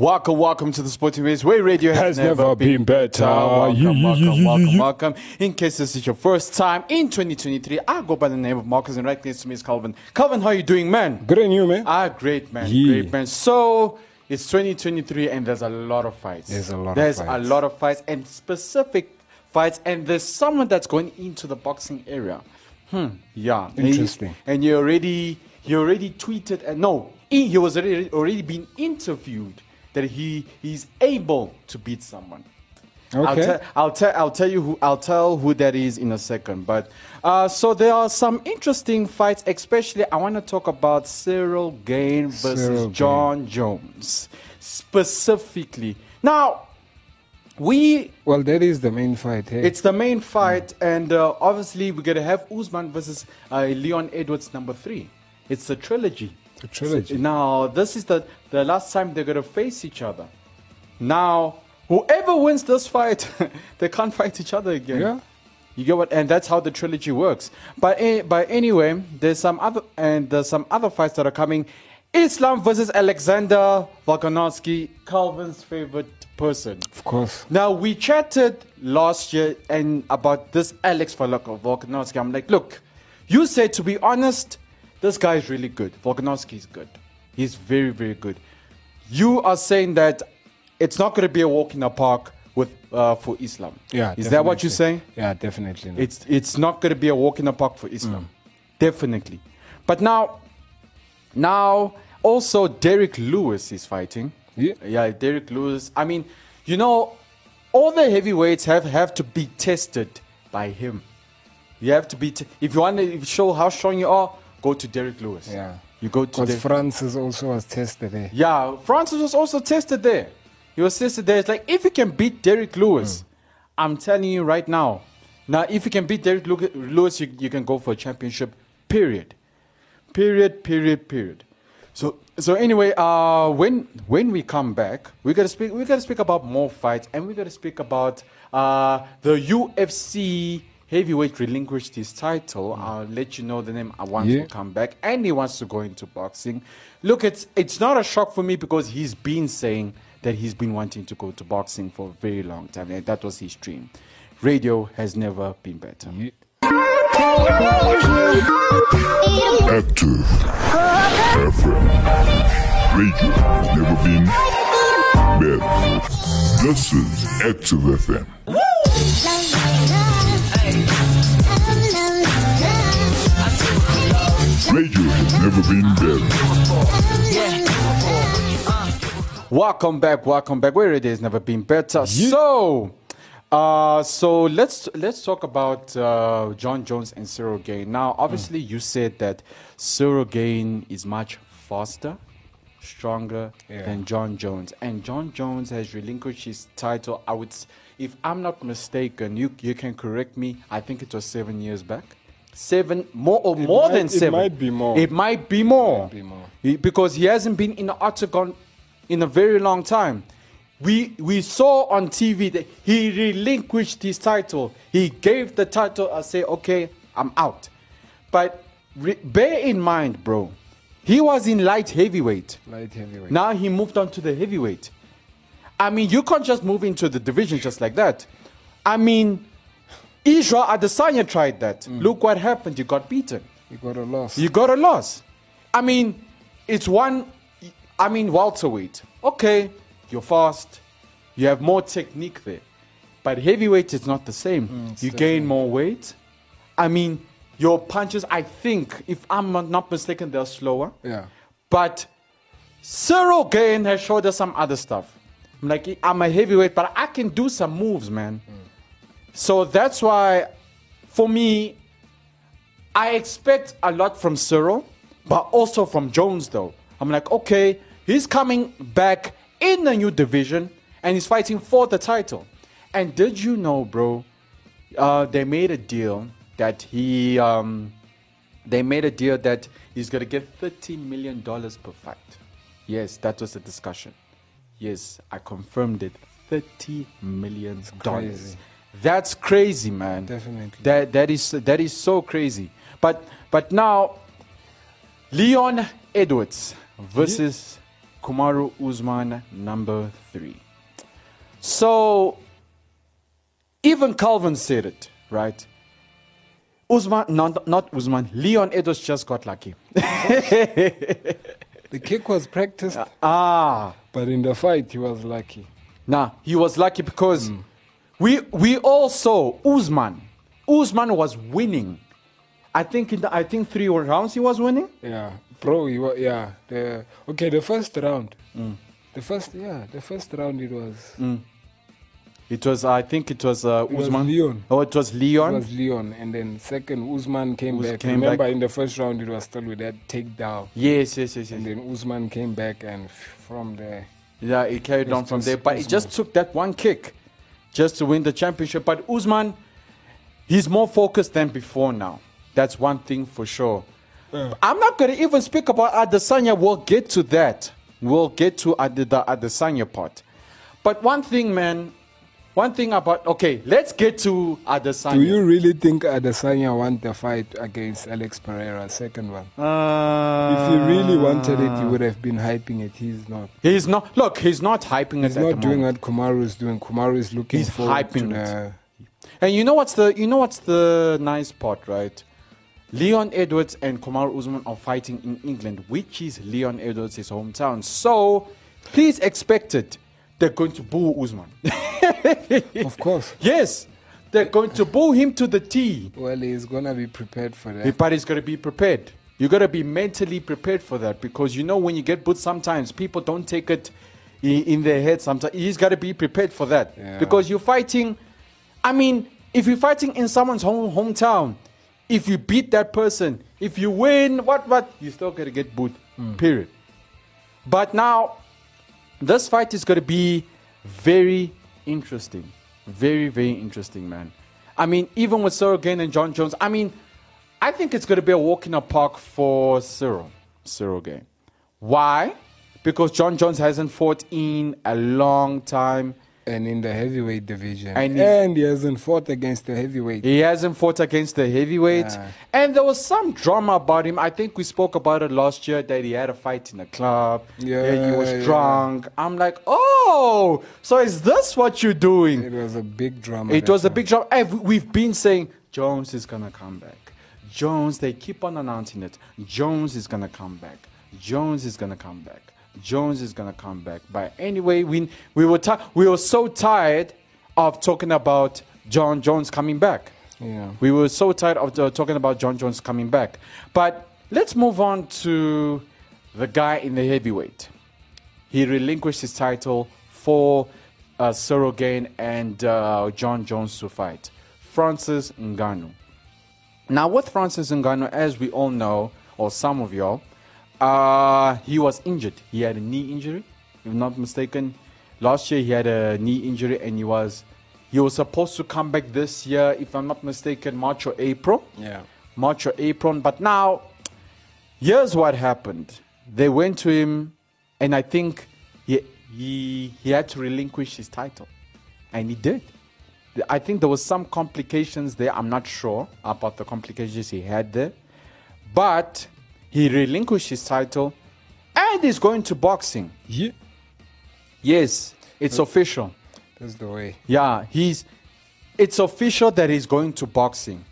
Welcome, welcome to the Sporting Base, where radio has, Has never been better. Welcome, yeah, welcome, yeah, welcome, welcome. In case this is your first time in 2023, I go by the name of Marcos, and right next to me is Calvin. Calvin, how are you doing, man? Good on you, man. Ah, great, man. Yeah. Great, man. So it's 2023, and there's a lot of fights. There's a lot of fights. There's a lot of fights, and specific fights, and there's someone that's going into the boxing area. Hmm. Yeah. Interesting. And you already, he already tweeted, and no, he, he was already, already been interviewed that he he's able to beat someone. I'll, Okay. tell I'll tell I'll tell you who I'll tell who that is in a second. But uh, so there are some interesting fights, especially I want to talk about Ciryl Gane versus Ciryl. Jon Jones specifically. Now we Well, that is the main fight. Hey? it's the main fight, and uh, obviously we're gonna have Usman versus uh, Leon Edwards number three. It's a trilogy. a trilogy. Now this is the the last time they're gonna face each other. Now whoever wins this fight, they can't fight each other again. Yeah. You get what? And that's how the trilogy works. But but anyway, there's some other and there's some other fights that are coming. Islam versus Alexander Volkanovski, Calvin's favorite person. Of course. Now we chatted last year and about this Alex Volkanovski. I'm like, look, you said to be honest, this guy is really good. Volkanovski is good. He's very very good. You are saying that it's not going to be a walk in the park with uh, for Islam. Yeah. Is that what you're saying? Yeah, definitely. not. It's it's not going to be a walk in the park for Islam, definitely. But now, now also Derrick Lewis is fighting. Yeah. yeah, Derrick Lewis. I mean, you know, all the heavyweights have have to be tested by him. You have to be t- if you want to show how strong you are, go to Derrick Lewis. Yeah. You go to Because Derrick. Francis also was tested. there. Yeah, Francis was also tested there. He was tested there. It's like if you can beat Derrick Lewis, I'm telling you right now. Now, if you can beat Derrick Lu- Lewis, you, you can go for a championship. Period. Period. Period. Period. So, so anyway, uh, when when we come back, we gotta speak. We gotta speak about more fights, and we gotta speak about uh, the UFC heavyweight relinquished his title. I'll let you know the name uh, once we Yeah. come back, and he wants to go into boxing. Look, it's it's not a shock for me because he's been saying that he's been wanting to go to boxing for a very long time, and that was his dream. Radio has never been better. Active FM. Radio has never been better. This is Active FM. Radio has never been better. Welcome back, welcome back. Where it has never been better. So, uh, so let's let's talk about uh, Jon Jones and Ciryl Gane. Now, obviously, you said that Ciryl Gane is much faster, stronger Yeah. than Jon Jones, and Jon Jones has relinquished his title. I would, s- if I'm not mistaken, you you can correct me. I think it was seven years back. Seven more or more might- than it seven. might be more. It might be more. be more. He- because he hasn't been in the octagon in a very long time. We we saw on TV that he relinquished his title. He gave the title. I say, okay, I'm out. But re- bear in mind, bro, he was in light heavyweight. Light heavyweight. Now he moved on to the heavyweight. I mean, you can't just move into the division just like that. I mean, Israel Adesanya tried that. Look what happened. You got beaten. You got a loss. You got a loss. I mean, it's one. I mean, welterweight. Okay, you're fast. You have more technique there, but heavyweight is not the same. Mm, you gain more weight. I mean, your punches. I think, if I'm not- not mistaken, they're slower. yeah. But Ciryl Gane has showed us some other stuff. Like, I'm a heavyweight, but I can do some moves, man. So that's why, for me, I expect a lot from Ciryl, but also from Jones, though. I'm like, okay, he's coming back in a new division and he's fighting for the title. And did you know, bro? Uh, they made a deal that he um, they made a deal that he's gonna get thirteen million dollars per fight. Yes, that was the discussion. Yes, I confirmed it. Thirty million dollars. That's crazy, man. Definitely. That that is that is so crazy. But but now Leon Edwards versus Kamaru Usman number three. So even Calvin said it, right? Usman, not, not Usman, Leon Edwards just got lucky. The kick was practiced, ah, but in the fight he was lucky. Nah, he was lucky because we we all saw Usman. Usman was winning. I think in the, I think three rounds he was winning. Yeah, bro. He was, yeah. The okay, the first round. Mm. The first, yeah, the first round it was. It was I think it was uh, It was Usman. Leon. Oh, it was Leon. It was Leon, and then second Usman came Us- back. came Remember, back. in the first round it was still with that takedown, yes, yes, yes, yes. and then Usman came back, and from there, Yeah, it carried on from there, but it just took that one kick just to win the championship. But Usman, he's more focused than before now. That's one thing for sure. I'm not going to even speak about Adesanya. We'll get to that. We'll get to Ade- the Adesanya part. But one thing, man, one thing about okay, let's get to Adesanya. do you really think Adesanya won the fight against Alex Pereira, second one? Uh, If he really wanted it, he would have been hyping it. He's not. He's not. Look, he's not hyping He's it. at not the doing moment. what Kamaru is doing. Kamaru is looking He's forward to hyping it. the. And you know what's the you know what's the nice part, right? Leon Edwards and Kumar Usman are fighting in England, which is Leon Edwards' hometown. So please expect it. They're going to boo Usman. Of course. yes, they're going to boo him to the T. Well, he's gonna be prepared for that. But he's got to be prepared. You got to be mentally prepared for that because you know when you get booed, sometimes people don't take it in, in their head. Sometimes he's got to be prepared for that Yeah. because you're fighting. I mean, if you're fighting in someone's home hometown, if you beat that person, if you win, what what, you still got to get booed. Hmm. Period. But now, this fight is going to be very interesting. Very, very interesting, man. I mean, even with Ciryl Gane and Jon Jones, I mean, I think it's going to be a walk in the park for Ciryl. Ciryl Gane. Why? Because Jon Jones hasn't fought in a long time. And in the heavyweight division. And And, he- hasn't fought against the heavyweight. He hasn't fought against the heavyweight. And there was some drama about him. I think we spoke about it last year that he had a fight in a club. Yeah, he was yeah. drunk. I'm like, oh, so is this what you're doing? It was a big drama. It was a big drama. We've been saying Jones is gonna come back. Jones, they keep on announcing it. Jones is gonna come back. Jones is gonna come back. Jones is gonna come back. But anyway, we we were ti- we were so tired of talking about Jon Jones coming back. Yeah. We were so tired of uh, talking about Jon Jones coming back. But let's move on to the guy in the heavyweight. He relinquished his title for uh, Ciryl Gane and uh, Jon Jones to fight. Francis Ngannou. Now, with Francis Ngannou, as we all know, or some of y'all, uh, he was injured. He had a knee injury, if not mistaken. Last year he had a knee injury, and he was he was supposed to come back this year, if I'm not mistaken, March or April. Yeah. March or April. But now, here's what happened. They went to him, and I think he, he, he had to relinquish his title. And he did. I think there was some complications there. I'm not sure about the complications he had there. But he relinquished his title and he's going to boxing. Yeah. Yes, it's official. That's the way. Yeah, he's it's official that he's going to boxing.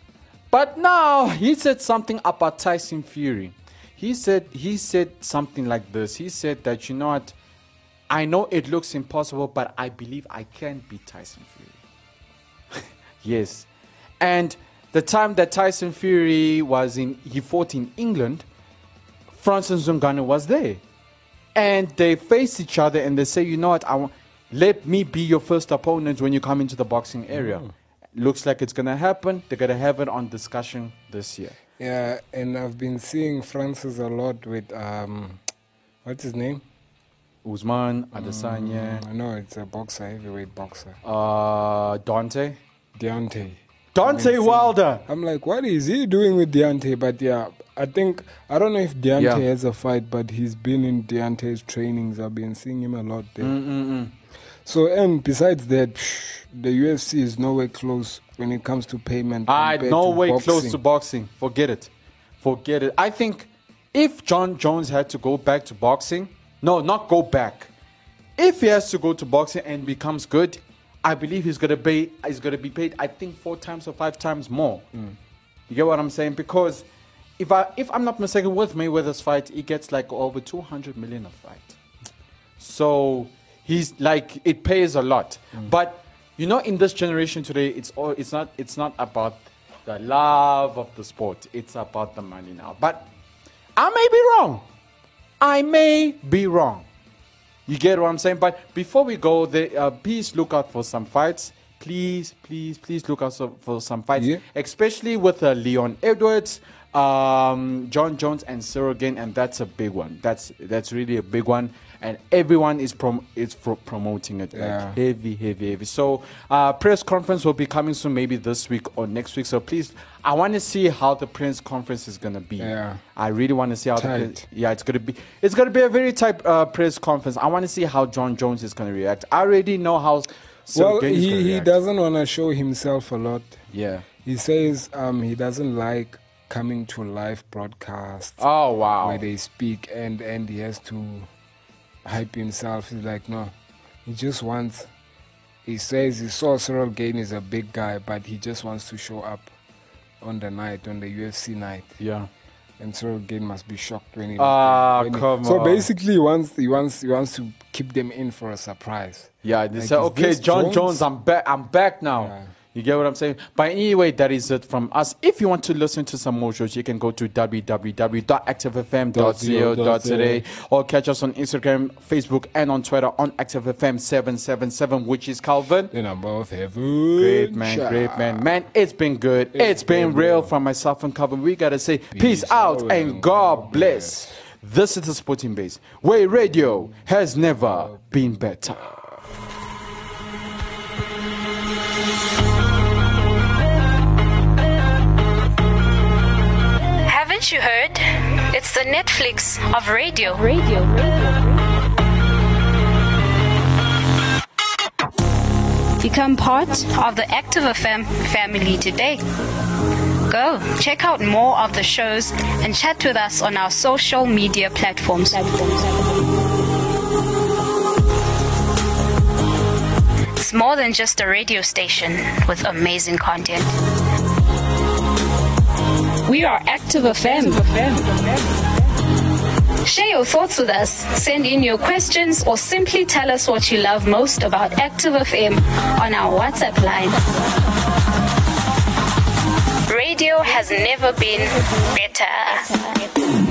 But now he said something about Tyson Fury. He said he said something like this. He said that you know what? I know it looks impossible, but I believe I can beat Tyson Fury. yes. And the time that Tyson Fury was in he fought in England, Francis Ngannou was there. And they face each other and they say, you know what, I want, let me be your first opponent when you come into the boxing area. Looks like it's going to happen. They're going to have it on discussion this year. Yeah, and I've been seeing Francis a lot with um, what's his name? Usman, Adesanya, I know it's a boxer, heavyweight boxer. uh, Dante. Deontay. Dante Wilder. I'm like, what is he doing with Deontay? But yeah, I think I don't know if Deontay Yeah. has a fight, but he's been in Deontay's trainings. I've been seeing him a lot there. Mm-mm-mm. So and besides that, psh, the UFC is nowhere close when it comes to payment. I no way close to boxing. Forget it. Forget it. I think if Jon Jones had to go back to boxing, no, not go back. If he has to go to boxing and becomes good, I believe he's gonna pay. He's gonna be paid. I think four times or five times more. Mm. You get what I'm saying? Because if I if I'm not mistaken, with Mayweather's fight, he gets like over 200 million a fight. So he's like it pays a lot. Mm. But you know, in this generation today, it's all it's not it's not about the love of the sport. It's about the money now. But I may be wrong. I may be wrong. You get what I'm saying? But before we go, the, uh, please look out for some fights. Please, please, please look out so- for some fights, Yeah. especially with uh, Leon Edwards, um, Jon Jones, and Gane, and that's a big one. That's that's really a big one, and everyone is prom- is pro- promoting it Yeah. like heavy, heavy, heavy. So, uh, press conference will be coming soon, maybe this week or next week. So please, I want to see how the press conference is gonna be. Yeah. I really want to see how the Tight. yeah, it's gonna be it's gonna be a very tight uh, press conference. I want to see how Jon Jones is gonna react. I already know how. Well, Gane is gonna he, he doesn't want to show himself a lot. Yeah. He says um, he doesn't like coming to live broadcasts Oh wow. where they speak and, and he has to hype himself. He's like, no, he just wants. He says he saw Ciryl Gane is a big guy, but he just wants to show up on the night, on the UFC night. Yeah. And Ciryl Gane must be shocked when he. Ah, when he- come So on. basically, he wants he wants he wants to keep them in for a surprise. Yeah, they Like, say, okay, Jon Jones? Jones? I'm back. I'm back now. Yeah. You get what I'm saying? But anyway, that is it from us. If you want to listen to some more shows, you can go to www.activefm.co.za or catch us on Instagram, Facebook, and on Twitter on ActiveFM777, which is Calvin. Then I'm both heaven. Great man, great man. Man, it's been good. it's been been real real. from myself and Calvin. We gotta say peace, Peace out and God God bless. This is the Sporting Base, where radio has never been better. Haven't you heard? It's the Netflix of radio. Radio, radio. Become part of the Active FM family today. Go check out more of the shows and chat with us on our social media platforms. It's more than just a radio station with amazing content. We are Active FM. Share your thoughts with us. Send in your questions or simply tell us what you love most about Active FM on our WhatsApp line. Radio has never been better.